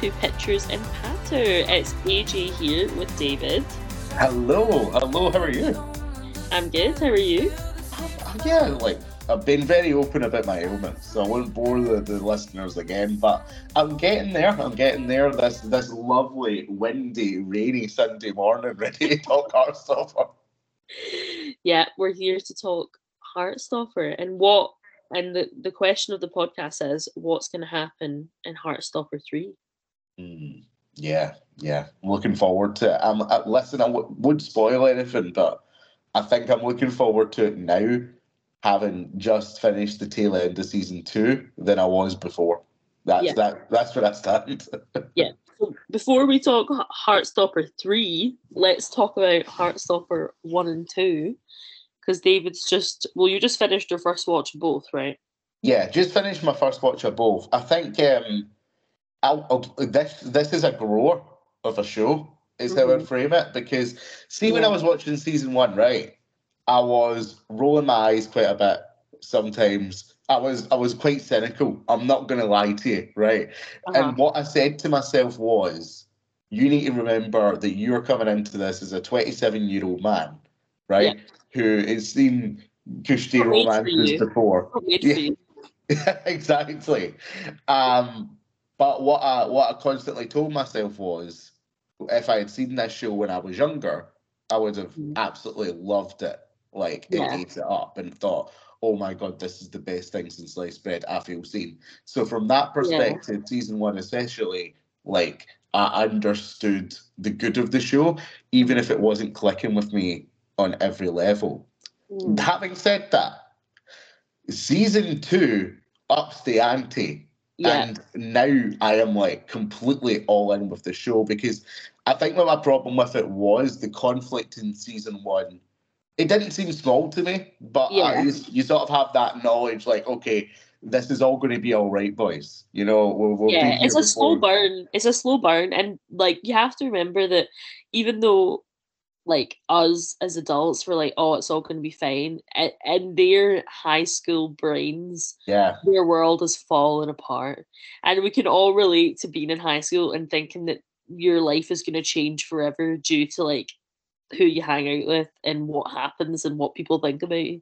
to Pictures and Patter. It's AJ here with David. Hello, hello, how are you? I'm good, how are you? Yeah, like, I've been very open about my ailments, so I won't bore the, the listeners again, but I'm getting there, I'm getting there. This this lovely, windy, rainy Sunday morning, ready to talk Heartstopper. Yeah, we're here to talk Heartstopper and what and the, the question of the podcast is what's going to happen in Heartstopper 3? Mm, yeah, yeah. Looking forward to it. I'm, uh, listen, I w- would spoil anything, but I think I'm looking forward to it now, having just finished the tail end of season two than I was before. That's Yeah. that. That's where I stand. Yeah. So before we talk Heartstopper 3, let's talk about Heartstopper 1 and 2. Because David's just, well, you just finished your first watch of both, right? yeah, just finished my first watch of both. I think um, I'll, I'll, this this is a grower of a show. Is how I'd frame it because see when I was watching season one, right? I was rolling my eyes quite a bit sometimes. I was I was quite cynical. I'm not gonna lie to you, right? Uh-huh. And what I said to myself was, you need to remember that you're coming into this as a 27 year old man, right? Who has seen cushy Not made for romances before. Yeah. exactly. Um, but what I what I constantly told myself was, if I had seen this show when I was younger, I would have Mhm. absolutely loved it. Like Yeah. it ate it up and thought, oh my god, this is the best thing since sliced bread I feel seen. So from that perspective, season one especially, like I understood the good of the show, even if it wasn't clicking with me on every level. Mm. Having said that, season two ups the ante. Yeah. And now I am like completely all in with the show because I think my problem with it was the conflict in season one. It didn't seem small to me, but uh, Yeah. I, you, you sort of have that knowledge like, okay, this is all going to be all right, boys. You know, we'll, we'll yeah, it's a slow burn. It's a slow burn, and like you have to remember that even though like us as adults were like, oh, it's all going to be fine, And, in their high school brains, Yeah, their world has fallen apart, and we can all relate to being in high school and thinking that your life is going to change forever due to like who you hang out with and what happens and what people think about you.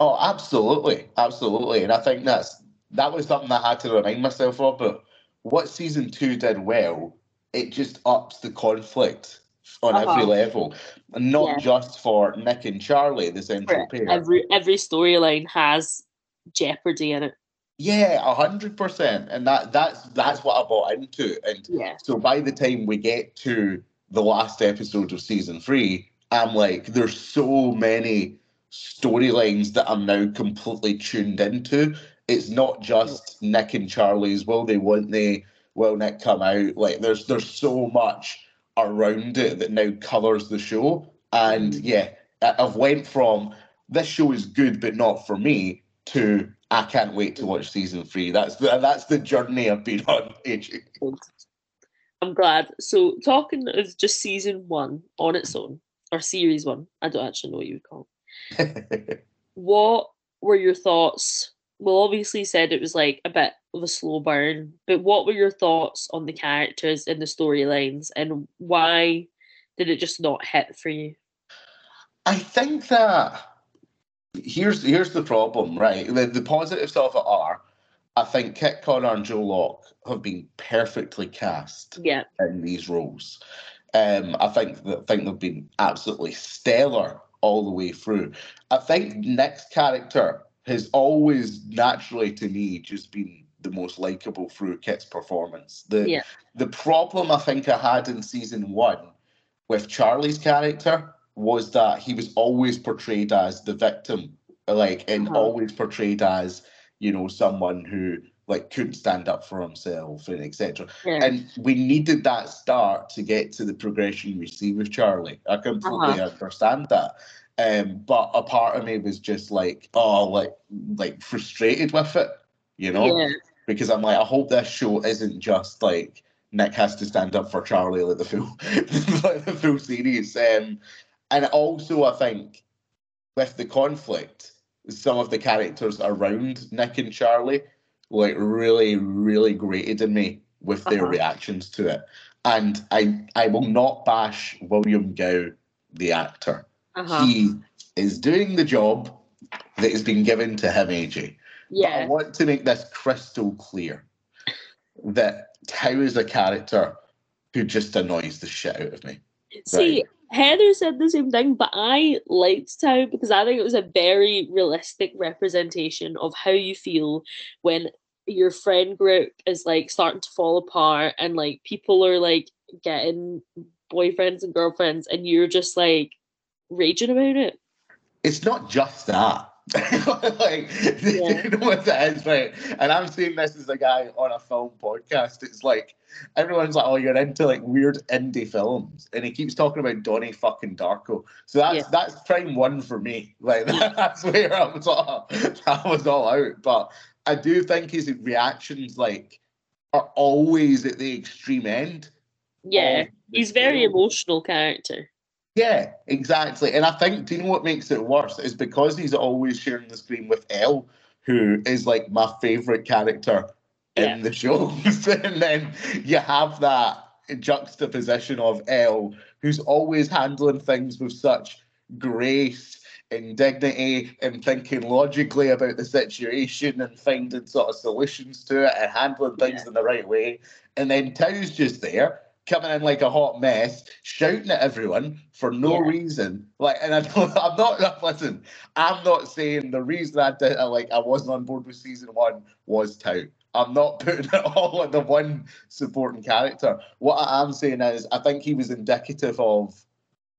Oh, absolutely, absolutely, and I think that's that was something that I had to remind myself of. But what season two did well, it just ups the conflict on every Uh-huh. level, and not Yeah. just for Nick and Charlie, the central pair. Every every storyline has jeopardy in it. yeah, a hundred percent, and that that's that's what I bought into. And Yeah. so by the time we get to the last episode of season three, I'm like, there's so many storylines that I'm now completely tuned into. It's not just Nick and Charlie's. Will they? Won't they? Will Nick come out? Like, there's there's so much around it that now colours the show. And Mhm. yeah, I've went from this show is good but not for me to I can't wait to watch season three. That's the that's the journey I've been on. I'm glad. So, talking of just season one on its own, or series one, I don't actually know what you would call it. What were your thoughts? Well, obviously, you said it was like a bit of a slow burn, but what were your thoughts on the characters and the storylines, and why did it just not hit for you? I think that here's here's the problem, right? The, the positives of it are, I think Kit Connor and Joe Locke have been perfectly cast Yeah, in these roles. Um, I think that think they've been absolutely stellar all the way through. I think Nick's character has always naturally to me just been the most likable through Kit's performance. The Yeah. the problem I think I had in season one with Charlie's character was that he was always portrayed as the victim, like and Uh-huh. always portrayed as, you know, someone who like couldn't stand up for himself and etc. yeah, And we needed that start to get to the progression we see with Charlie. I completely understand that. Um, but a part of me was just like, oh, like like frustrated with it, you know? yeah, Because I'm like, I hope this show isn't just like Nick has to stand up for Charlie like the full like the full series. Um, and also I think with the conflict, some of the characters around Nick and Charlie like really, really grated in me with their Uh-huh. reactions to it. And I I will not bash William Gao, the actor. Uh-huh. He is doing the job that has been given to him, AJ. But I want to make this crystal clear that Tao is a character who just annoys the shit out of me. See, Heather said the same thing, but I liked Tao because I think it was a very realistic representation of how you feel when your friend group is like starting to fall apart and like people are like getting boyfriends and girlfriends and you're just like raging about it. It's not just that. like, Yeah. you know what it is, right? And I'm seeing this as a guy on a film podcast. It's like everyone's like, "Oh, you're into like weird indie films," and he keeps talking about Donnie fucking Darko. So that's Yeah. that's prime one for me. Like that's where I was all I was all out. But I do think his reactions like are always at the extreme end. Yeah. He's very scale. emotional character. Yeah, exactly. And I think, do you know what makes it worse? Is because he's always sharing the screen with Elle, who is like my favourite character Yeah. in the shows. and then you have that juxtaposition of Elle, who's always handling things with such grace and dignity and thinking logically about the situation and finding sort of solutions to it and handling things Yeah. in the right way. And then Tao's just there, coming in like a hot mess, shouting at everyone for no Yeah. reason. Like, and I don't, I'm not listen. I'm not saying the reason I did uh, like I wasn't on board with season one was Tao. I'm not putting it all on the one supporting character. What I am saying is, I think he was indicative of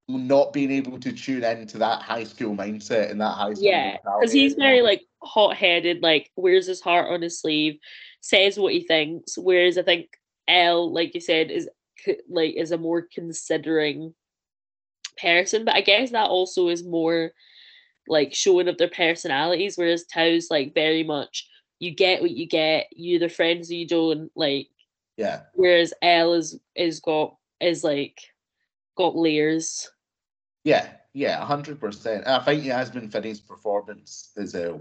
not being able to tune into that high school mindset and that high school Yeah, because he's very like hot headed, like wears his heart on his sleeve, says what he thinks. Whereas I think Elle, like you said, is like is a more considering person. But I guess that also is more like showing of their personalities. Whereas Tao's like very much you get what you get. you the friends you don't. Like yeah. whereas Elle is is got is like got layers. Yeah, yeah, hundred percent. I think Yasmin Finney's performance is uh,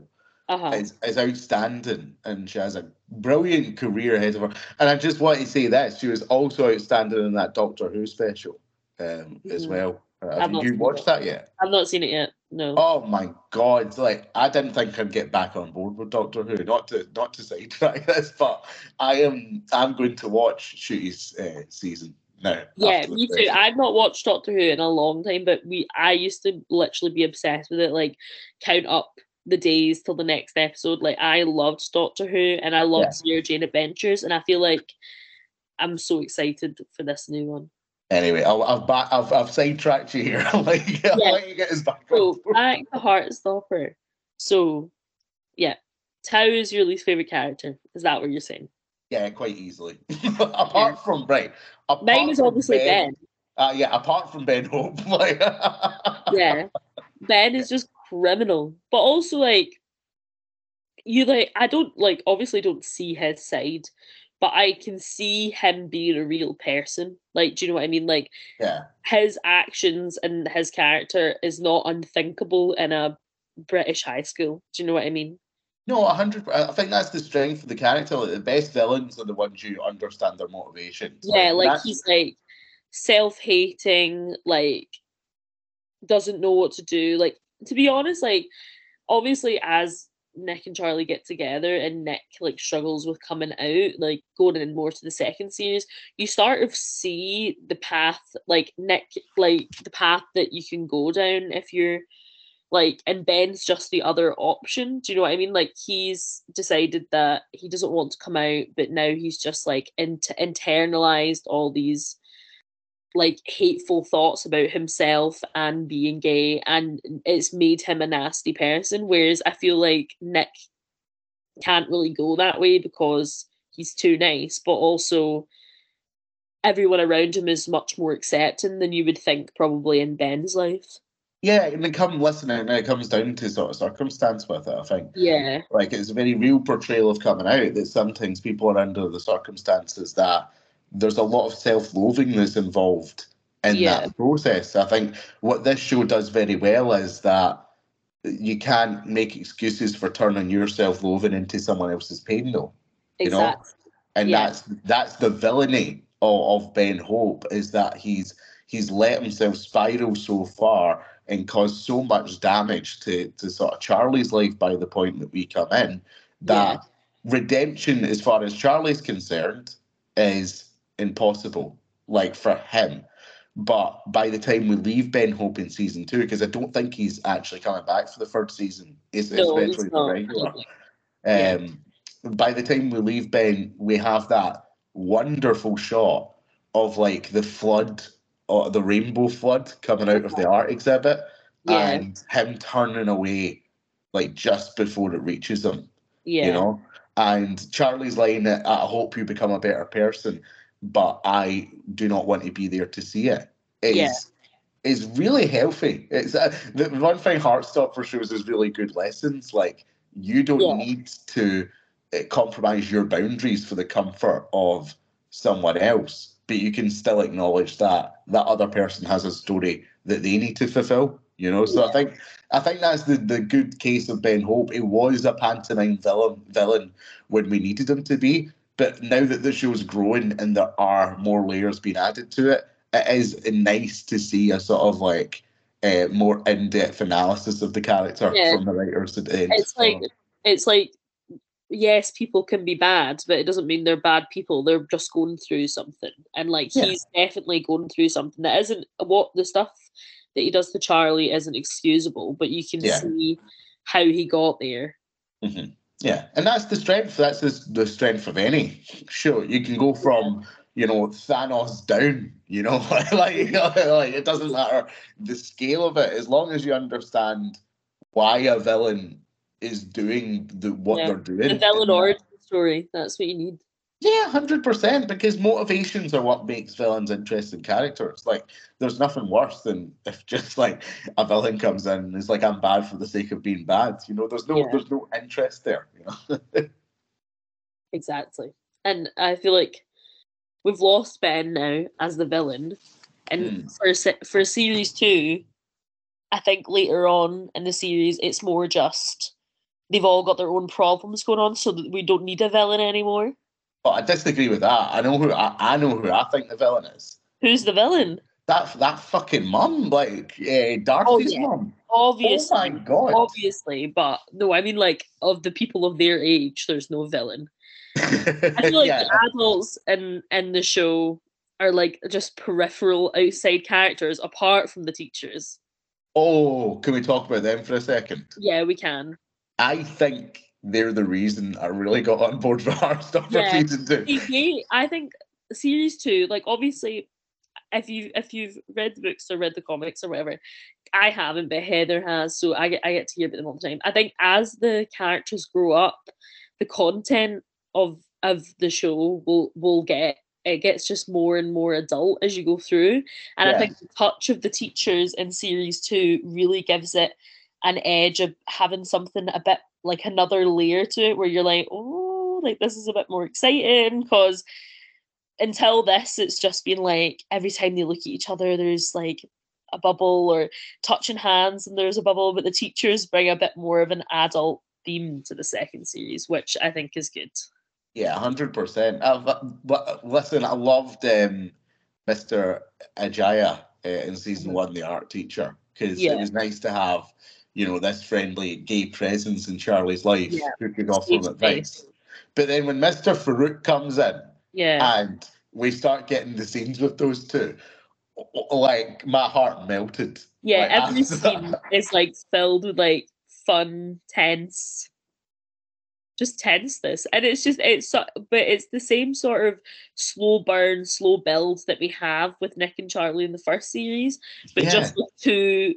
Uh huh. is, is outstanding, and she has a brilliant career ahead of her. And I just want to say that she was also outstanding in that Doctor Who special um, as Mhm. well. Uh, I've you watched it. that yet? I've not seen it yet. No. Oh my god! Like I didn't think I'd get back on board with Doctor Who. Not to not to sidetrack this, but I am I'm going to watch Ncuti's uh, season now. Yeah, me too. I've not watched Doctor Who in a long time, but we I used to literally be obsessed with it, like count up the days till the next episode. Like I loved Doctor Who and I loved Sarah Jane Adventures, and I feel like I'm so excited for this new one. Anyway, I'll, I've back. I've, I've sidetracked you here. I'll let you, I'll Yeah. let you get us back. So back to Heartstopper. So yeah, Tao is your least favorite character. Is that what you're saying? Yeah, quite easily. apart from right, apart Mine is obviously Ben. Uh, yeah, apart from Ben Hope, like yeah ben is just criminal but also like you like i don't like obviously don't see his side but i can see him being a real person like do you know what i mean like yeah, his actions and his character is not unthinkable in a british high school do you know what i mean no, a hundred. I think that's the strength of the character. Like, the best villains are the ones you understand their motivations. yeah like that's- he's like self-hating like doesn't know what to do like to be honest like obviously as nick and charlie get together and nick like struggles with coming out like going in more to the second series you start to see the path like nick like the path that you can go down if you're like and ben's just the other option. Do you know what i mean? Like he's decided that he doesn't want to come out but now he's just like into internalized all these like hateful thoughts about himself and being gay and it's made him a nasty person whereas i feel like nick can't really go that way because he's too nice but also everyone around him is much more accepting than you would think probably in ben's life yeah, and it come listen, and it comes down to sort of circumstance with it. I think. yeah like it's a very real portrayal of coming out that sometimes people are under the circumstances that there's a lot of self-loathing that's involved in Yeah. that process. I think what this show does very well is that you can't make excuses for turning your self-loathing into someone else's pain though. You know? and Yeah. that's that's the villainy of, of Ben Hope is that he's he's let himself spiral so far and caused so much damage to to sort of Charlie's life by the point that we come in that redemption, as far as Charlie's concerned, is impossible. Like for him. But by the time we leave Ben Hope in season two, because I don't think he's actually coming back for the third season, es- No, especially the regular. Yeah. Um, by the time we leave Ben, we have that wonderful shot of like the flood or the rainbow flood coming out of the art exhibit Yeah. and him turning away like just before it reaches him, Yeah. you know? And Charlie's line, I hope you become a better person, but I do not want to be there to see it. it, is, Yeah. is really healthy. It's uh, the one thing Heartstopper shows is really good lessons. Like, you don't Yeah. need to uh, compromise your boundaries for the comfort of someone else, but you can still acknowledge that that other person has a story that they need to fulfill. You know, so I think I think that's the, the good case of Ben Hope. He was a pantomime villain villain when we needed him to be, but now that the show's growing and there are more layers being added to it, it is nice to see a sort of like uh, more in-depth analysis of the character Yeah. from the writers end. It's like it's like yes, people can be bad, but it doesn't mean they're bad people. They're just going through something. And like Yeah. he's definitely going through something that isn't what the stuff that he does to Charlie isn't excusable, but you can Yeah. see how he got there. Mhm. Yeah, and that's the strength. That's the, the strength of any show. You can go from you know Thanos down. You know, like you know, like it doesn't matter the scale of it as long as you understand why a villain is doing the what Yeah. they're doing. The villain origin story. That's what you need. Yeah, hundred percent. Because motivations are what makes villains interesting characters. Like, there's nothing worse than if just like a villain comes in and is like, "I'm bad for the sake of being bad." You know, there's no, Yeah. there's no interest there. You know. Exactly. And I feel like we've lost Ben now as the villain. And Hmm. for for series two, I think later on in the series, it's more just they've all got their own problems going on, so that we don't need a villain anymore. But I disagree with that. I know who I, I know who I think the villain is. Who's the villain? That that fucking mum, like uh, Darcy's yeah. mum. Obviously, Oh my god! obviously, but no, I mean like of the people of their age, there's no villain. I feel like yeah. the adults in in the show are like just peripheral outside characters apart from the teachers. Oh, can we talk about them for a second? Yeah, we can. I think they're the reason I really got on board for Heartstopper Yeah. season two. They, I think series two, like obviously, if you if you've read the books or read the comics or whatever, I haven't, but Heather has, so I get I get to hear about them all the time. I think as the characters grow up, the content of of the show will will get it gets just more and more adult as you go through, and I think the touch of the teachers in series two really gives it an edge of having something a bit like another layer to it where you're like, oh, like this is a bit more exciting because until this, it's just been like every time they look at each other, there's like a bubble or touching hands and there's a bubble, but the teachers bring a bit more of an adult theme to the second series, which I think is good. Yeah, hundred percent. Listen, I loved um, Mr. Ajayi uh, in season Mhm. one, the art teacher, because Yeah. it was nice to have, you know, this friendly gay presence in Charlie's life Yeah. who could offer him advice. But then when Mr. Farouk comes in Yeah. and we start getting the scenes with those two, like my heart melted. Yeah, Like, every scene is like filled with like fun, tense, just tenseness, and it's just it's but it's the same sort of slow burn, slow build that we have with Nick and Charlie in the first series, but just with two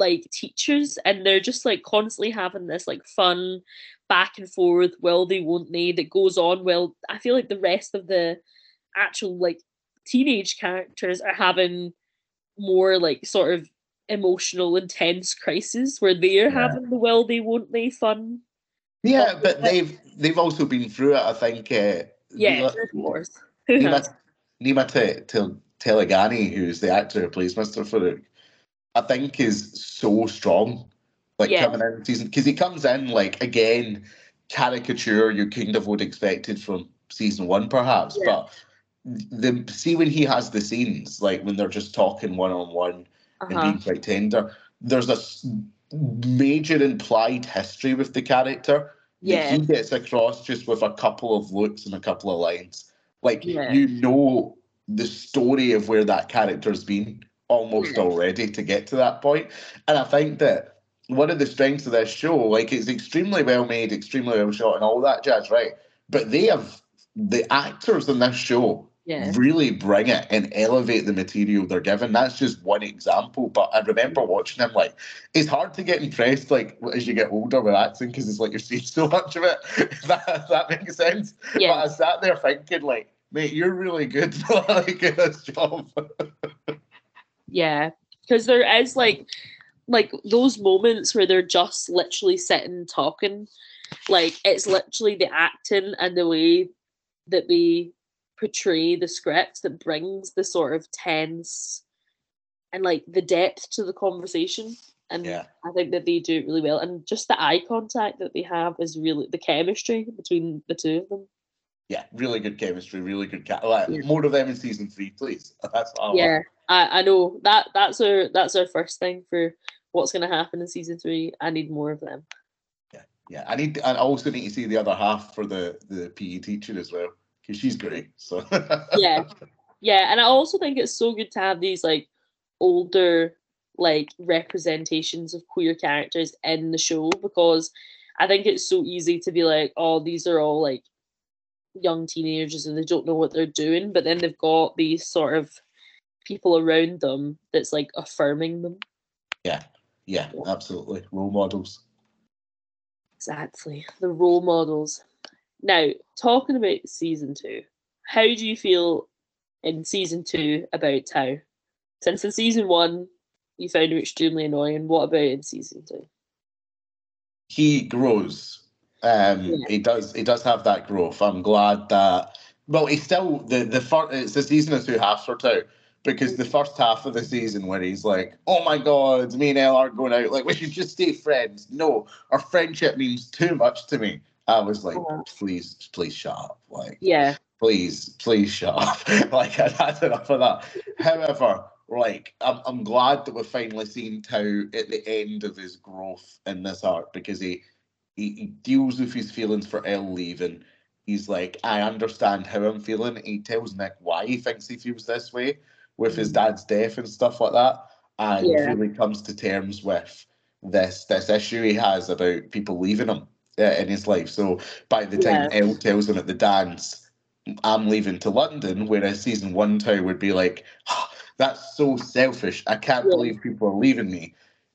like teachers, and they're just like constantly having this like fun back and forth, will they, won't they, that goes on. Well, I feel like the rest of the actual like teenage characters are having more like sort of emotional intense crisis where they're Yeah. having the will they won't they fun Yeah, but they've they've also been through it. I think. Uh, yeah Nima- of course Nima, Nima Te- Te- Taleghani, who's the actor who plays Mr. Farouk, I think is so strong. Like Yeah. coming in season because he comes in like again caricature you kind of would expect it from season one, perhaps. Yeah. But the see when he has the scenes, like when they're just talking one on one and Uh-huh. being quite tender, there's a major implied history with the character. Yeah. he gets across just with a couple of looks and a couple of lines. Like Yeah. you know the story of where that character's been almost Yeah. already to get to that point. And I think that one of the strengths of this show, like it's extremely well made, extremely well shot, and all that jazz, right? But they have the actors in this show Yeah. really bring it and elevate the material they're given. That's just one example. But I remember watching him like it's hard to get impressed like as you get older with acting because it's like you're seeing so much of it. That, that makes sense. But Yeah. I sat there thinking like, mate, you're really good for like this job. Yeah. Because there is like like those moments where they're just literally sitting talking. Like it's literally the acting and the way that we portray the script that brings the sort of tense and like the depth to the conversation. And Yeah. I think that they do it really well. And just the eye contact that they have is really the chemistry between the two of them. yeah, really good chemistry, really good cat. Like, Yeah. More of them in season three, please. That's all. Yeah, I, I know that that's our that's our first thing for what's going to happen in season three. I need more of them. Yeah, yeah. I need. I also need to see the other half for the the PE teacher as well because she's great. So Yeah, yeah, and I also think it's so good to have these like older like representations of queer characters in the show because I think it's so easy to be like, oh, these are all like young teenagers and they don't know what they're doing, but then they've got these sort of people around them that's like affirming them. yeah, yeah, absolutely role models. Exactly. The role models. Now, talking about season two, how do you feel in season two about Tao? Since in season one you found him extremely annoying, what about in season two? He grows. Um, Yeah. he does. He does have that growth. I'm glad that. Well, he's still the the first. It's a season of two halves for Tao because the first half of the season where he's like, "Oh my God, me and Elle are going out. Like we should just stay friends." No, our friendship means too much to me. I was like. "Please, please shut up." Like, Yeah, please, please shut up. like I'd had enough of that. However, like I'm, I'm glad that we've finally seen Tao at the end of his growth in this arc because he, he he deals with his feelings for Elle leaving. He's like, I understand how I'm feeling. He tells Nick why he thinks he feels this way with his dad's death and stuff like that. And Yeah. really comes to terms with this this issue he has about people leaving him uh, in his life. So by the time Yeah. Elle tells him at the dance, I'm leaving to London, whereas season one Tao would be like, "Ah, that's so selfish. I can't Yeah. believe people are leaving me.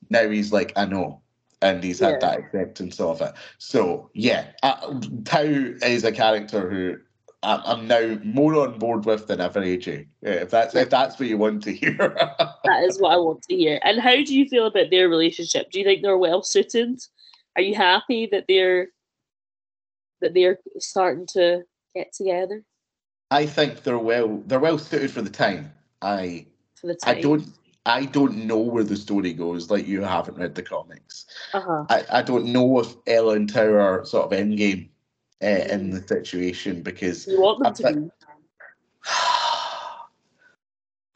Now he's like, I know. And he's had Yeah. that acceptance of it. So yeah, uh, Tao is a character who I'm, I'm now more on board with than ever, AJ. Yeah, if that's if that's what you want to hear. that is what I want to hear. And how do you feel about their relationship? Do you think they're well suited? Are you happy that they're that they're starting to get together I think they're well they're well suited for the time. I for the time? I don't I don't know where the story goes. Like you haven't read the comics. Uh-huh. I, I don't know if Ellen Tower sort of endgame uh, in the situation because You want them to be.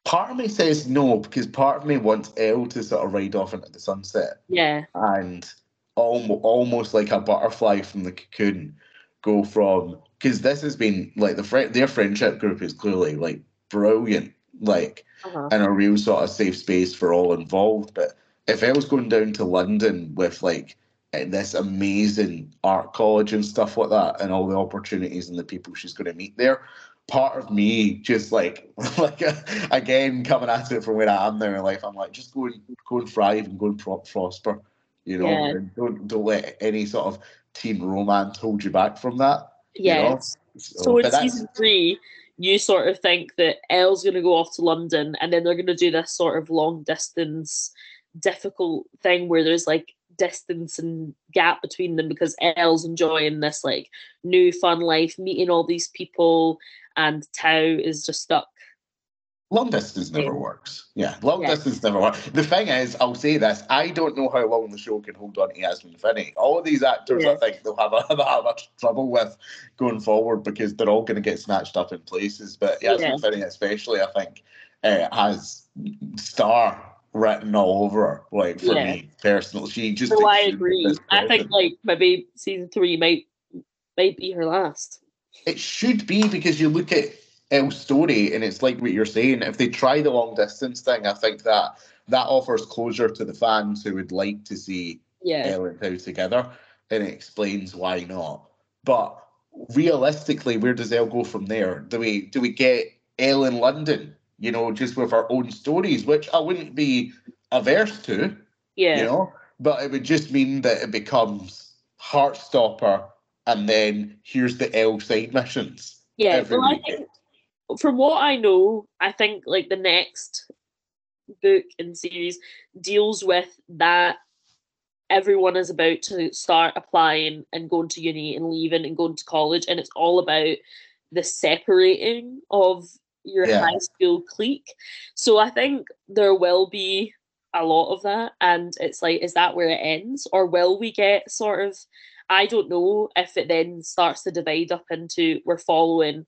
part of me says no because part of me wants Elle to sort of ride off into the sunset Yeah. and almost, almost like a butterfly from the cocoon go from because this has been like the fri their friendship group is clearly like brilliant like Uh-huh. and a real sort of safe space for all involved. But if I was going down to London with like Eh, this amazing art college and stuff like that, and all the opportunities and the people she's going to meet there, part of me just like like again coming at it from where I am now in life, I'm like just go and go and thrive and go and pro- prosper, you know, Yeah. and don't don't let any sort of teen romance hold you back from that. you know? Yes. So in season three, you sort of think that Elle's going to go off to London, and then they're going to do this sort of long distance, difficult thing where there's like distance and gap between them because Elle's enjoying this like new fun life, meeting all these people, and Tao is just stuck Long distance never Yeah. works. Yeah, long Yeah. distance never works. The thing is, I'll say this: I don't know how long the show can hold on to Yasmin Finney. All of these actors, I think they'll have a, have a trouble with going forward because they're all going to get snatched up in places. But Yasmin Yeah. Finney, especially, I think, uh, has star written all over her. Like for Yeah. me personally, she just. So I agree. I think like maybe season three might might be her last. It should be because you look at Elle's story and it's like what you're saying. If they try the long distance thing, I think that that offers closure to the fans who would like to see Yeah. Elle and Poe together, and it explains why not. But realistically, where does Elle go from there? Do we do we get Elle in London? You know, just with our own stories, which I wouldn't be averse to Yeah. you know but it would just mean that it becomes heartstopper and then here's the Elle side missions Yeah, well, I think from what I know, I think like the next book and series deals with that everyone is about to start applying and going to uni and leaving and going to college, and it's all about the separating of your Yeah. high school clique. So I think there will be a lot of that, and it's like, is that where it ends, or will we get sort of? I don't know if it then starts to divide up into we're following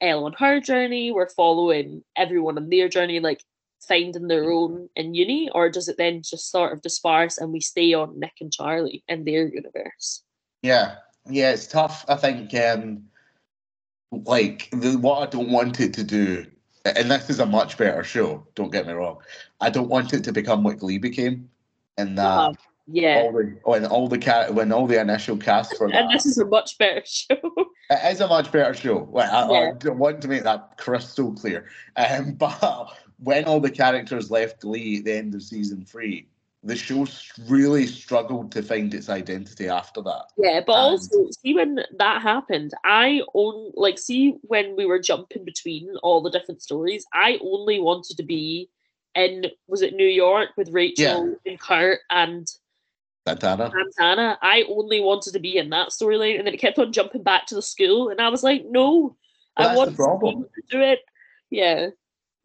Elle on her journey, we're following everyone on their journey, like finding their own in uni, or does it then just sort of disperse and we stay on Nick and Charlie and their universe? yeah yeah it's tough i think um like the, what i don't want it to do and this is a much better show don't get me wrong i don't want it to become what glee became and that Uh, yeah. all the when all the cat when all the initial cast for that And this is a much better show. It is a much better show. Like, I, Yeah. I want to make that crystal clear. Um, but when all the characters left Glee at the end of season three, the show really struggled to find its identity after that. Yeah, but And- also see when that happened, I own like see when we were jumping between all the different stories, I only wanted to be in was it New York with Rachel and Kurt and Santana. Santana. I only wanted to be in that storyline, and then it kept on jumping back to the school, and I was like, no, Well, I want to do it. Yeah,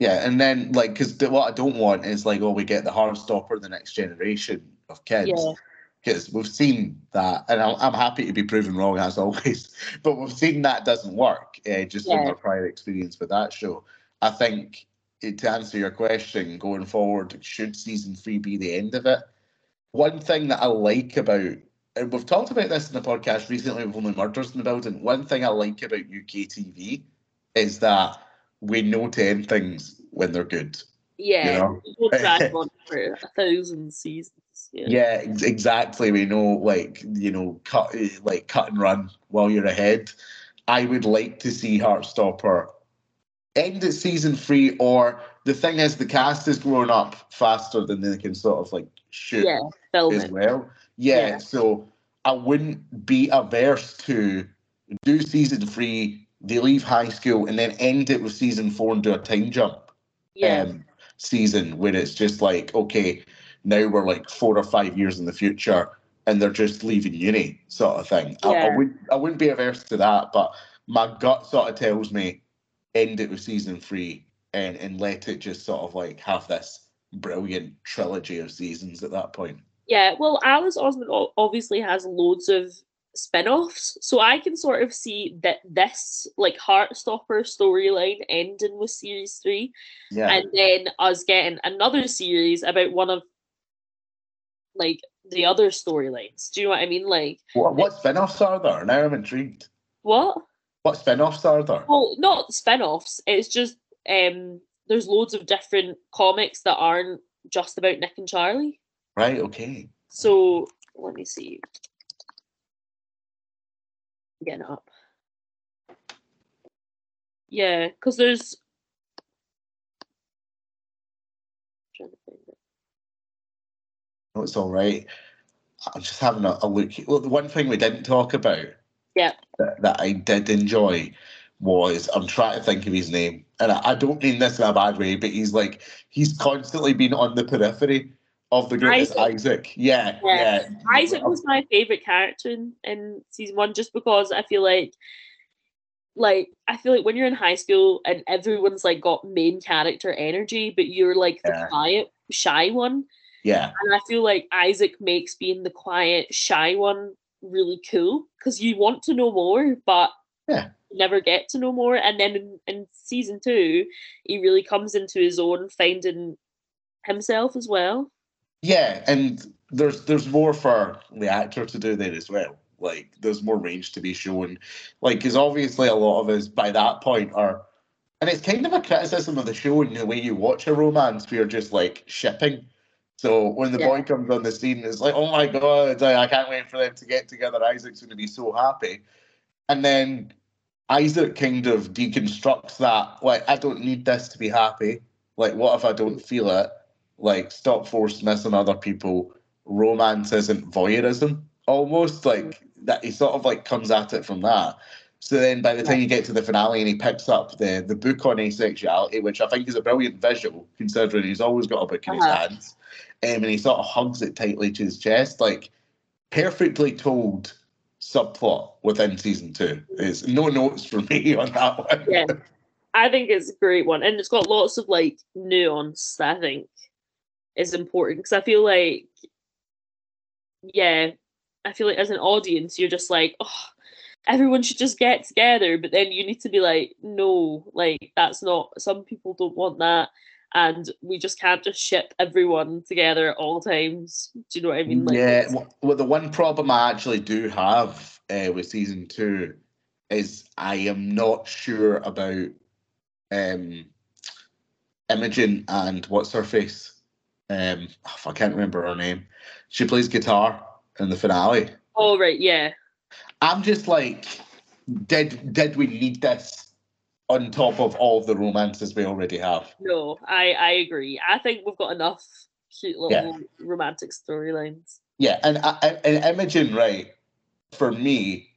Yeah, and then like because what I don't want is like, oh, we get the Heartstopper, the next generation of kids. yeah, because we've seen that, and I'm, happy to be proven wrong as always, but we've seen that doesn't work uh, just from our prior experience with that show. I think eh, to answer your question, going forward, should season three be the end of it? One thing that I like about, and we've talked about this in the podcast recently with Only Murders in the Building, one thing I like about UK TV is that we know to end things when they're good. yeah. know? We'll drag on for a thousand seasons. Yeah, Yeah, exactly. We know, like you know, cut like cut and run while you're ahead. I would like to see Heartstopper end at season three, or the thing is, the cast is growing up faster than they can sort of like shoot yeah, film as it. well. Yeah, Yeah. so I wouldn't be averse to do season three. They leave high school and then end it with season four and do a time jump Yeah, um, season where it's just like, okay, now we're like four or five years in the future and they're just leaving uni, sort of thing. I, I Yeah. would I wouldn't be averse to that, but my gut sort of tells me end it with season three and and let it just sort of like have this brilliant trilogy of seasons at that point. Yeah, well, Alice Oseman obviously has loads of spin-offs, so I can sort of see that this like Heartstopper storyline ending with series three, Yeah. and then us getting another series about one of like the other storylines. Do you know what I mean? Like what what spin-offs are there? Now I'm intrigued. what? What spin-offs are there? Well, not spin-offs. It's just um there's loads of different comics that aren't just about Nick and Charlie. Right, okay. So let me see. Getting it up. Yeah, because there's. Trying to find it. No, it's all right. I'm just having a, a look. Well, the one thing we didn't talk about Yeah. that, that I did enjoy was I'm trying to think of his name, and I, I don't mean this in a bad way, but he's like he's constantly been on the periphery of the greatest Isaac. Isaac, yeah, Yeah. yeah. Isaac was my favorite character in, in season one, just because I feel like like I feel like when you're in high school and everyone's like got main character energy, but you're like the Yeah. quiet, shy one. Yeah, And I feel like Isaac makes being the quiet, shy one really cool because you want to know more, but Yeah. never get to know more. And then in, in season two, he really comes into his own, finding himself as well. Yeah, and there's there's more for the actor to do there as well. Like there's more range to be shown. Like because obviously a lot of us by that point are, and it's kind of a criticism of the show and the way you watch a romance. We're just like shipping. So when the Yeah. boy comes on the scene, it's like, oh my god, I I can't wait for them to get together. Isaac's going to be so happy, and then Isaac kind of deconstructs that. Like I don't need this to be happy. Like what if I don't feel it? Like stop force missing other people. Romance isn't voyeurism. Almost like that. He sort of like comes at it from that. So then, by the time you get to the finale, and he picks up the the book on asexuality, which I think is a brilliant visual, considering he's always got a book in his Uh-huh. hands, um, and he sort of hugs it tightly to his chest, like perfectly told subplot within season two. Is no notes for me on that one. Yeah. I think it's a great one, and it's got lots of like nuance I think is important because I feel like, yeah, I feel like as an audience, you're just like, oh, everyone should just get together, but then you need to be like, no, like that's not. Some people don't want that, and we just can't just ship everyone together at all times. Do you know what I mean? Like, yeah. Well, the one problem I actually do have uh, with season two is I am not sure about um, Imogen and what's her face. Um, oh, I can't remember her name. She plays guitar in the finale. Oh right, yeah, I'm just like, did did we need this on top of all the romances we already have? no, I I agree. I think we've got enough cute little Yeah. romantic storylines. Yeah, and I- and Imogen, right, for me,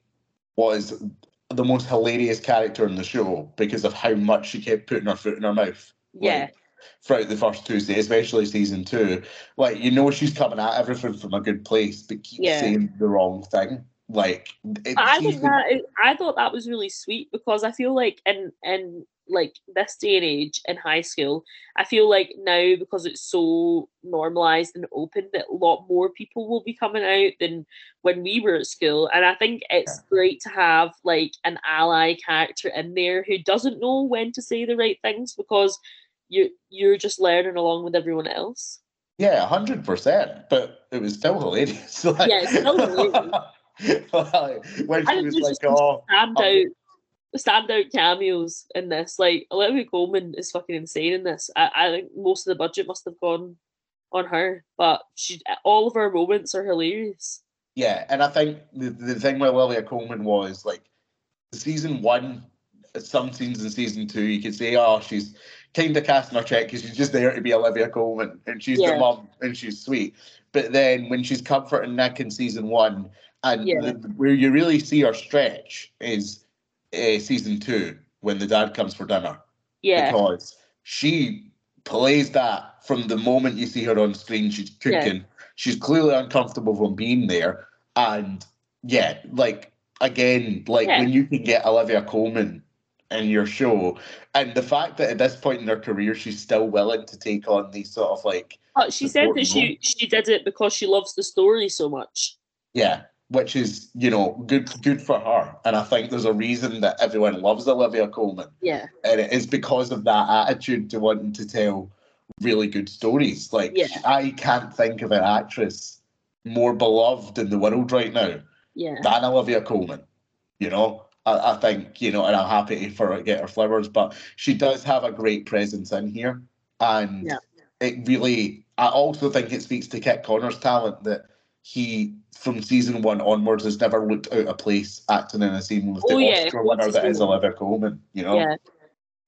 was the most hilarious character in the show because of how much she kept putting her foot in her mouth. Yeah. like, throughout the first se- especially season two, like you know she's coming at everything from a good place, but keeps Yeah. saying the wrong thing. Like it, I think that I thought that was really sweet because I feel like in in like this day and age in high school, I feel like now because it's so normalized and open that a lot more people will be coming out than when we were at school. And I think it's great to have like an ally character in there who doesn't know when to say the right things because you you're just learning along with everyone else. Yeah, hundred percent. But it was still hilarious. Like, Yeah, it's still hilarious. like, when she was like, just some "Oh, standout um, standout cameos in this. Like Olivia Colman is fucking insane in this. I, I think most of the budget must have gone on her, but she all of her moments are hilarious. yeah," and I think the, the thing with Olivia Colman was like season one, some scenes in season two, you could say, "Oh, she's kind of casting her check because she's just there to be Olivia Colman and she's Yeah. the mum and she's sweet." But then when she's comforting Nick in season one, and Yeah. the, where you really see her stretch is uh, season two when the dad comes for dinner. Yeah, because she plays that from the moment you see her on screen. She's Yeah. cooking. She's clearly uncomfortable from being there, and yeah, like again, like Yeah. when you can get Olivia Colman in your show, and the fact that at this point in her career she's still willing to take on these sort of like but she said that she she did it because she loves the story so much. yeah. Which is, you know, good good for her. And I think there's a reason that everyone loves Olivia Colman. Yeah, and it is because of that attitude to wanting to tell really good stories. Like Yeah. I can't think of an actress more beloved in the world right now yeah, than Olivia Colman. You know, I, I think you know, and I'm happy for her to get her flowers, but she does have a great presence in here, and Yeah. it really. I also think it speaks to Kit Connor's talent that he, from season one onwards, has never looked out of place acting in a scene with oh, the Oh, yeah, Oscar winner that is? Olivia Colman. You know, yeah.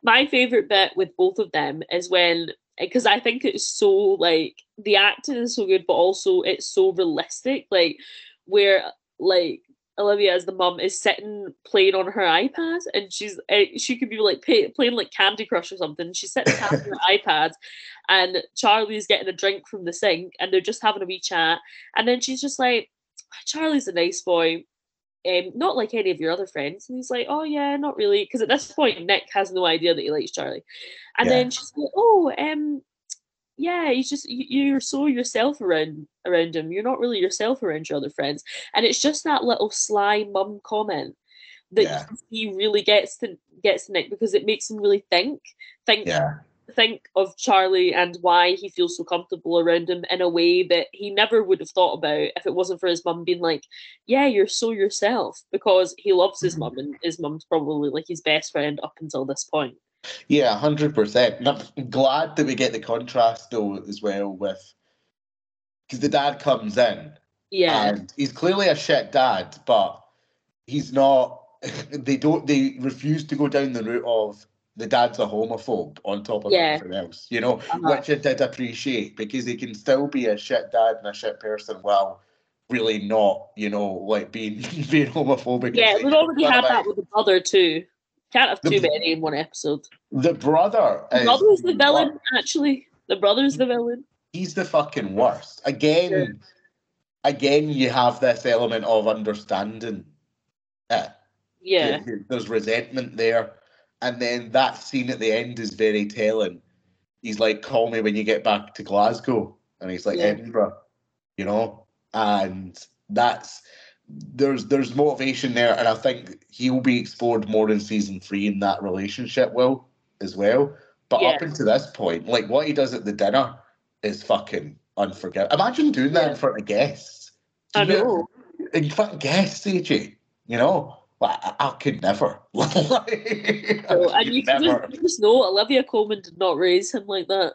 My favorite bit with both of them is when because I think it's so like the acting is so good, but also it's so realistic. Like where like Olivia as the mum is sitting playing on her iPad, and she's uh, she could be like pay, playing like Candy Crush or something. She's sitting tapping her iPad, and Charlie's getting a drink from the sink, and they're just having a wee chat. And then she's just like, "Charlie's a nice boy. um, not like any of your other friends. And he's like, oh yeah, not really. Because at this point, Nick has no idea that he likes Charlie. And Yeah. then she's like, oh, um, yeah, he's just you, you're so yourself around around him. You're not really yourself around your other friends. And it's just that little sly mum comment that Yeah. he really gets to gets to Nick because it makes him really think think Yeah. think of Charlie and why he feels so comfortable around him in a way that he never would have thought about if it wasn't for his mum being like, Yeah, you're so yourself because he loves his mm-hmm. mum and his mum's probably like his best friend up until this point. Yeah, hundred percent. I'm glad that we get the contrast though as well with because the dad comes in Yeah. and he's clearly a shit dad, but he's not. They don't. They refuse to go down the route of the dad's a homophobe on top of Yeah. everything else, you know, Uh-huh. which I did appreciate because he can still be a shit dad and a shit person while really not, you know, like being being homophobic. yeah, we've already had that with the brother too. Can't have The- too many in one episode. The brother. The is brother's the worst. villain, actually. The brother's the villain. he's the fucking worst. Again, again, you have this element of understanding. it. Yeah. There- There's resentment there. And then that scene at the end is very telling. He's like, call me when you get back to Glasgow. And he's like, Yeah. Edinburgh, you know? And that's there's there's motivation there, and I think he'll be explored more in season three in that relationship will as well. But up until this point, like what he does at the dinner is fucking unforgettable. Imagine doing that Yeah. in front of guests. I Do you know. in front of guests, AJ. You know, like, I, I could never. Like, I and you can just, just know Olivia Colman did not raise him like that.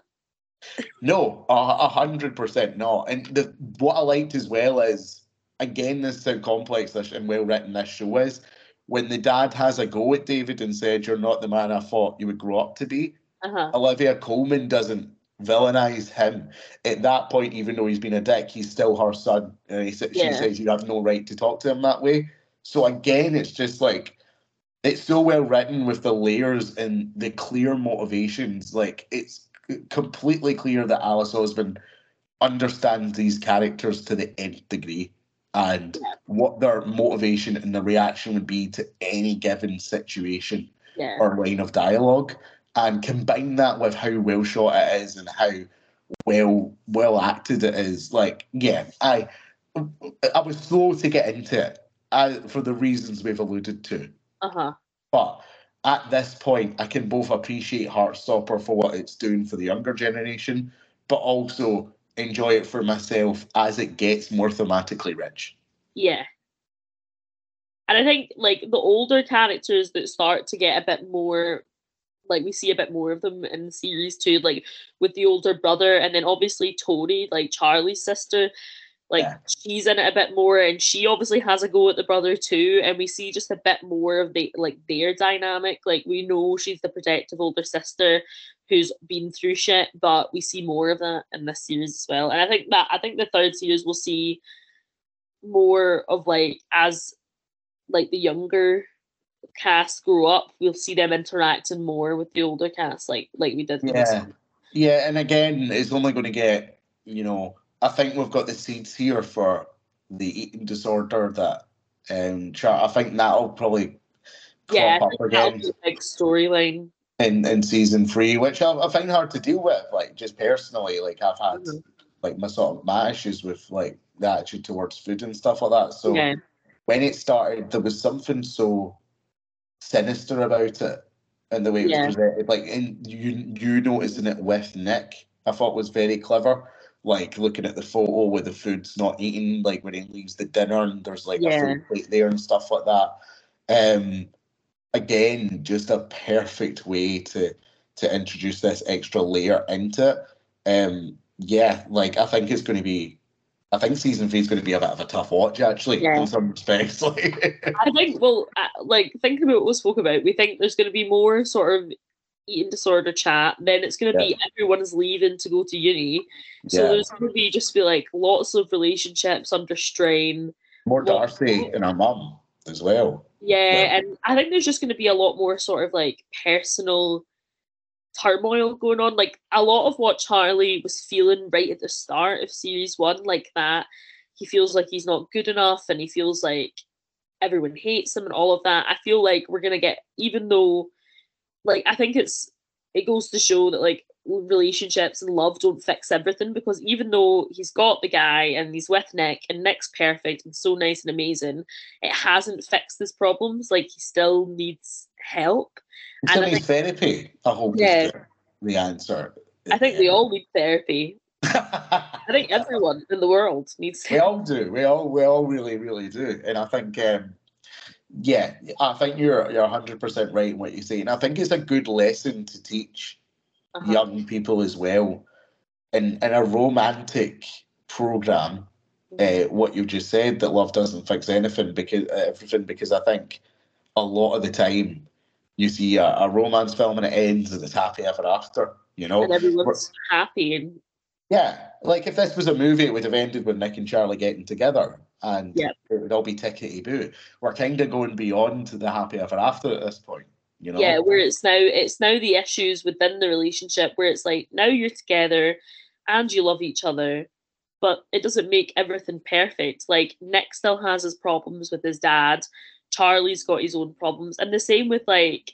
No, a hundred percent not. And the what I liked as well is again this is how complex this and well written this show is. When the dad has a go at David and said, "You're not the man I thought you would grow up to be," Uh-huh. Olivia Colman doesn't villainize him at that point. Even though he's been a dick, he's still her son. And he, she Yeah. says you have no right to talk to him that way. So again, it's just like it's so well written with the layers and the clear motivations. Like it's completely clear that Alice Oseman understands these characters to the nth degree and what their motivation and the reaction would be to any given situation Yeah. or line of dialogue and combine that with how well shot it is and how well well acted it is like yeah i i was slow to get into it I, for the reasons we've alluded to Uh-huh. but at this point i can both appreciate heartstopper for what it's doing for the younger generation but also enjoy it for myself as it gets more thematically rich Yeah. And I think like the older characters that start to get a bit more like we see a bit more of them in the series too, like with the older brother and then obviously Tori, like Charlie's sister, like Yeah. she's in it a bit more and she obviously has a go at the brother too. And we see just a bit more of the like their dynamic. Like we know she's the protective older sister who's been through shit, but we see more of that in this series as well. And I think that I think the third series will see more of like as like the younger cast grow up, we'll see them interacting more with the older cast, like like we did. Yeah. Yeah, and again, it's only going to get, you know, I think we've got the seeds here for the eating disorder that um chart. I think that'll probably yeah. I think that'll again be a big storyline. In, in season three, which I, I find hard to deal with, like just personally. Like I've had Mhm. like my sort of my issues with like the attitude towards food and stuff like that. So yeah, when it started, there was something so sinister about it and the way it was presented. Like, and you you noticing it with Nick, I thought was very clever. Like looking at the photo where the food's not eaten, like when he leaves the dinner and there's like Yeah. a full plate there and stuff like that. Um, again, just a perfect way to to introduce this extra layer into it. Um, yeah, like I think it's going to be. I think season three is going to be a bit of a tough watch, actually, Yeah. in some respects. Like, I think. Well, uh, like thinking about what we spoke about, we think there's going to be more sort of eating disorder chat. Then it's going to be everyone's leaving to go to uni, so yeah, there's going to be just be like lots of relationships under strain. more Darcy and her mum as well. Yeah, and I think there's just going to be a lot more sort of like personal turmoil going on. Like a lot of what Charlie was feeling right at the start of series one, like that. He feels like he's not good enough, and he feels like everyone hates him and all of that. I feel like we're gonna get even though like I think it's it goes to show that like relationships and love don't fix everything because even though he's got the guy and he's with Nick and Nick's perfect and so nice and amazing, it hasn't fixed his problems. Like he still needs help. He still needs therapy. I hope yeah, the answer. I think we all need therapy. I think everyone in the world needs therapy. We all do. We all we all really, really do. And I think um yeah, I think you're you're hundred percent right in what you say. And I think it's a good lesson to teach uh-huh. young people as well. In in a romantic program, uh, what you just said that love doesn't fix anything because uh, everything because I think a lot of the time you see a, a, romance film and it ends and it's happy ever after. You know, and everyone's We're, happy and yeah, like if this was a movie, it would have ended with Nick and Charlie getting together, and yep. it would all be tickety boo. We're kind of going beyond the happy ever after at this point. You know? Yeah, where it's now it's now the issues within the relationship where it's like now you're together and you love each other, but it doesn't make everything perfect. Like Nick still has his problems with his dad, Charlie's got his own problems, and the same with like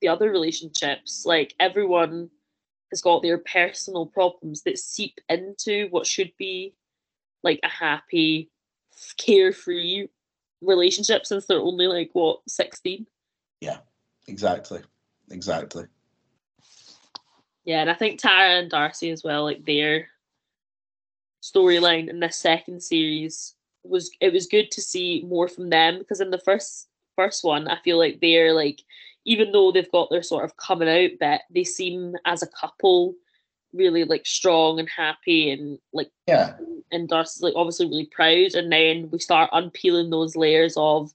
the other relationships. Like everyone has got their personal problems that seep into what should be like a happy, carefree relationship since they're only like what sixteen. Yeah. Exactly. Exactly. Yeah, and I think Tara and Darcy as well, like their storyline in this second series was it was good to see more from them because in the first first one I feel like they're like even though they've got their sort of coming out bit, they seem as a couple really like strong and happy and like yeah and Darcy's like obviously really proud and then we start unpeeling those layers of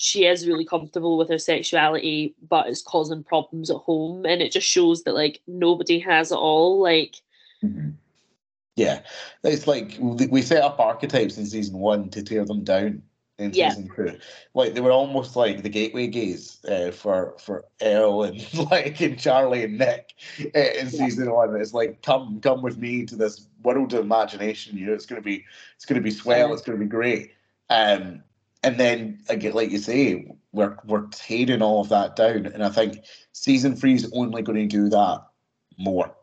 she is really comfortable with her sexuality but it's causing problems at home and it just shows that like nobody has it all like mm-hmm. yeah it's like we set up archetypes in season one to tear them down in yeah. season two like they were almost like the gateway gays uh, for for Elle and like and Charlie and Nick uh, in yeah. season one it's like come come with me to this world of imagination you know it's gonna be it's gonna be swell yeah. it's gonna be great um and then again, like you say, we're we're tearing all of that down, and I think season three is only going to do that more.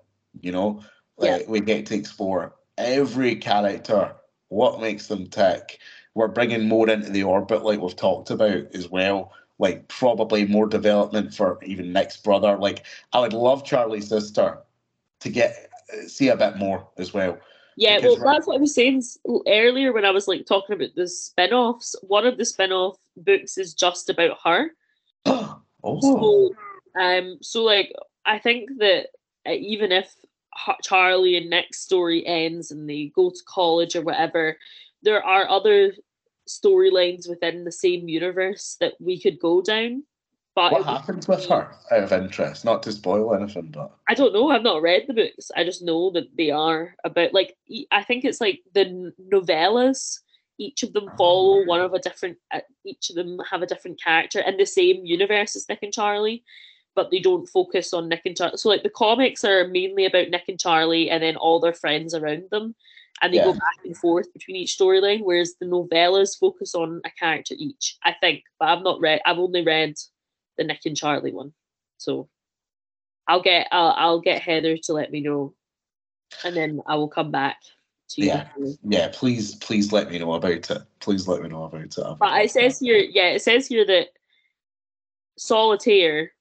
You know, like yeah. we get to explore every character, what makes them tick. We're bringing more into the orbit, like we've talked about as well. Like probably more development for even Nick's brother. Like I would love Charlie's sister to get see a bit more as well. Yeah, well, that's what I was saying earlier when I was like talking about the spin offs. One of the spin off books is just about her. oh. So, um, so like, I think that uh, even if Charlie and Nick's story ends and they go to college or whatever, there are other storylines within the same universe that we could go down. But what happens with her out of interest? Not to spoil anything, but I don't know. I've not read the books. I just know that they are about like I think it's like the novellas. Each of them follow one of a different. Uh, each of them have a different character in the same universe as Nick and Charlie, but they don't focus on Nick and Charlie. So like the comics are mainly about Nick and Charlie, and then all their friends around them, and they yeah. go back and forth between each storyline. Whereas the novellas focus on a character each. I think, but I've not read. I've only read the Nick and Charlie one. So I'll get I'll, I'll get Heather to let me know, and then I will come back to you. Yeah, yeah. Please, please let me know about it. Please let me know about it. But it says here, yeah, it says here that Solitaire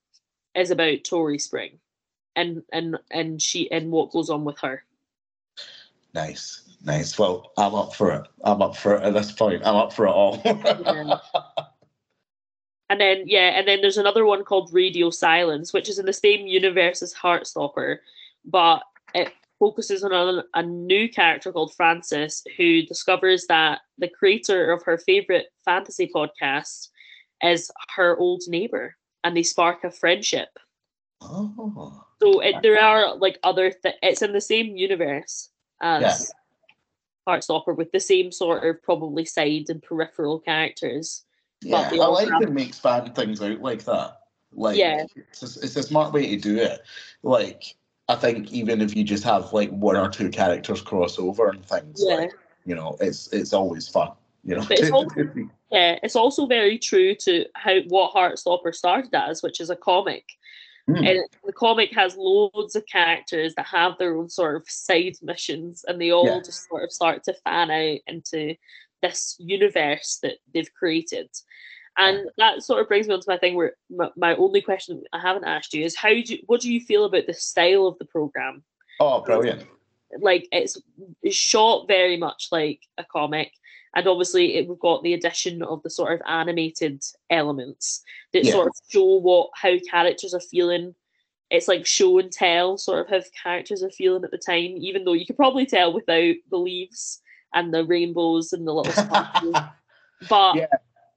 is about Tori Spring, and and and she and what goes on with her. Nice. Nice. Well, I'm up for it. I'm up for it at this point. I'm up for it all. yeah. And then yeah, and then there's another one called Radio Silence, which is in the same universe as Heartstopper, but it focuses on a, a new character called Frances who discovers that the creator of her favorite fantasy podcast is her old neighbor, and they spark a friendship. Oh. So it, there are like other th- it's in the same universe as yeah. Heartstopper with the same sort of probably side and peripheral characters. Yeah, I like have... when fan things out like that. Like, yeah, it's a, it's a smart way to do it. Like, I think even if you just have like one or two characters cross over and things, yeah. like, you know, it's it's always fun. You know, it's also, yeah, it's also very true to how what Heartstopper started as, which is a comic. Hmm. And the comic has loads of characters that have their own sort of side missions, and they all Yeah. just sort of start to fan out into this universe that they've created. And that sort of brings me on to my thing where my, my only question I haven't asked you is how do you, what do you feel about the style of the program? oh, brilliant! like it's, it's shot very much like a comic and obviously it, we've got the addition of the sort of animated elements that Yeah. sort of show what how characters are feeling it's like show and tell sort of how characters are feeling at the time even though you could probably tell without the leaves and the rainbows and the little sparkles but Yeah.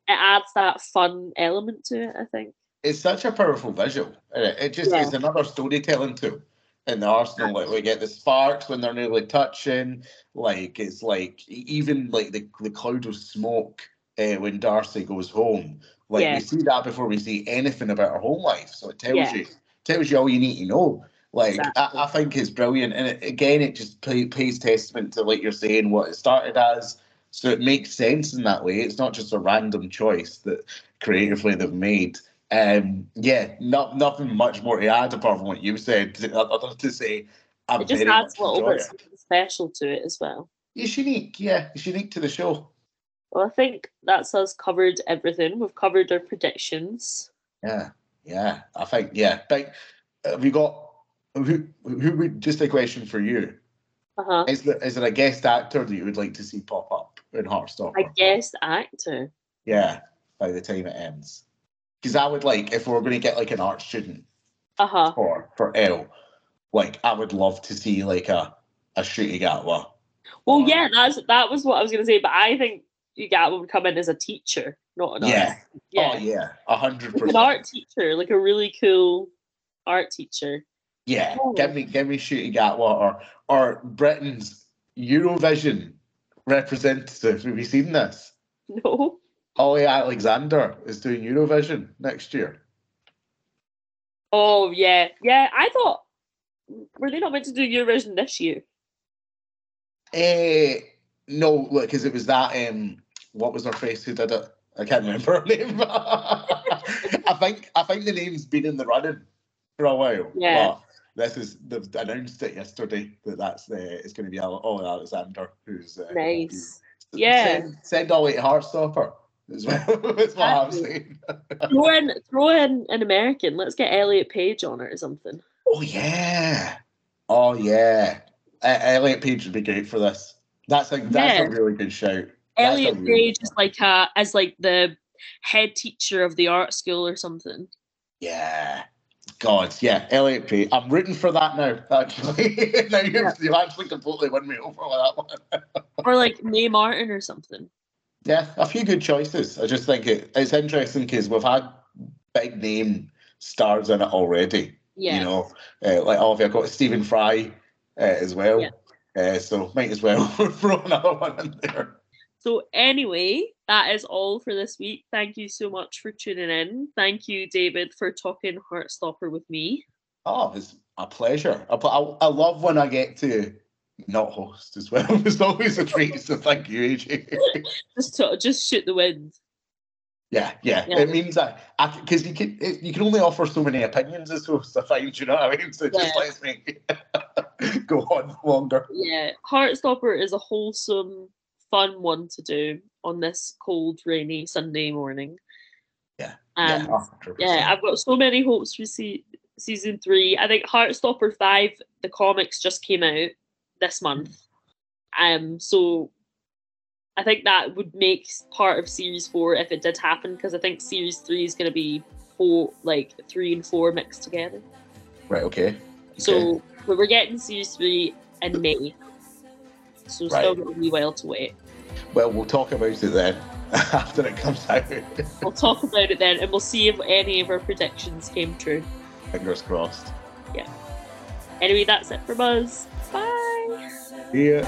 it adds that fun element to it i think it's such a powerful visual. It, it just Yeah. is another storytelling tool in the arsenal. Like we get the sparks when they're nearly touching. Like it's like even like the the cloud of smoke uh, when Darcy goes home. Like Yeah. we see that before we see anything about her home life. So it tells Yeah. you tells you all you need to know. Like Exactly. I, I think it's brilliant, and it, again, it just play, pays testament to like you're saying what it started as. So it makes sense in that way. It's not just a random choice that creatively they've made. Um, yeah, not nothing much more to add apart from what you said. Other to say, I'm it just adds a little bit something special to it as well It's unique, yeah. It's unique to the show. Well, I think that's us covered everything. We've covered our predictions. Yeah, yeah. I think yeah. But have you got who? Who would just a question for you? Uh huh. Is there is there a guest actor that you would like to see pop up in Heartstopper? I guess actor. Yeah, by the time it ends. Because I would like if we are going to get like an art student Uh huh. for for Elle, like I would love to see like a a Ncuti Gatwa. Well, yeah, that's that was what I was going to say. But I think Ugatwa would come in as a teacher, not an Yeah. artist. Yeah, Oh yeah, a hundred like an percent. art teacher, like a really cool art teacher. Yeah, Oh. give me give me Ncuti Gatwa or or Britain's Eurovision representative. Have you seen this? No, Ollie Alexander is doing Eurovision next year. oh yeah, yeah. I thought were they not meant to do Eurovision this year? Eh, no, look, because it was that um, what was her face who did it? I can't remember her name. I think I think the name's been in the running for a while. Yeah. This is they've announced it yesterday that that's the it's going to be Ollie Alexander who's uh, Nice. Yeah. Send, send Ollie to Heartstopper as well. That's what I'm saying. throw in, throw in an American. Let's get Elliot Page on it or something. Oh yeah. Oh yeah. Uh, Elliot Page would be great for this. That's a that's Yeah. a really good shout. Elliot really Page is like a as like the head teacher of the art school or something. Yeah. God, yeah, Elliot Page. I'm rooting for that now, actually. now you've, Yeah. you've actually completely won me over with that one. Or like Mae Martin or something. Yeah, a few good choices. I just think it, it's interesting because we've had big name stars in it already. Yeah. You know, uh, like oh, I've got Stephen Fry uh, as well. Yeah. Uh, so might as well throw another one in there. So anyway, that is all for this week. Thank you so much for tuning in. Thank you, David, for talking Heartstopper with me. Oh, it's a pleasure. I, I, I love when I get to not host as well. It's always a treat. So thank you, AJ. Just to, just shoot the wind. Yeah, yeah, Yeah. It means that because you can it, you can only offer so many opinions as hosts. I find you know what I mean. So it just Yeah. lets me go on longer. Yeah, Heartstopper is a wholesome, fun one to do on this cold, rainy Sunday morning. Yeah, Um, yeah, yeah, I've got so many hopes for se- season three. I think Heartstopper five, the comics just came out this month, um, so I think that would make part of series four if it did happen because I think series three is going to be four, like three and four mixed together. right. Okay. So but we're getting series three in May, so still got a wee while to wait. Well, we'll talk about it then after it comes out. We'll talk about it then, and we'll see if any of our predictions came true. Fingers crossed. Yeah. Anyway, that's it from us. Bye. Yeah.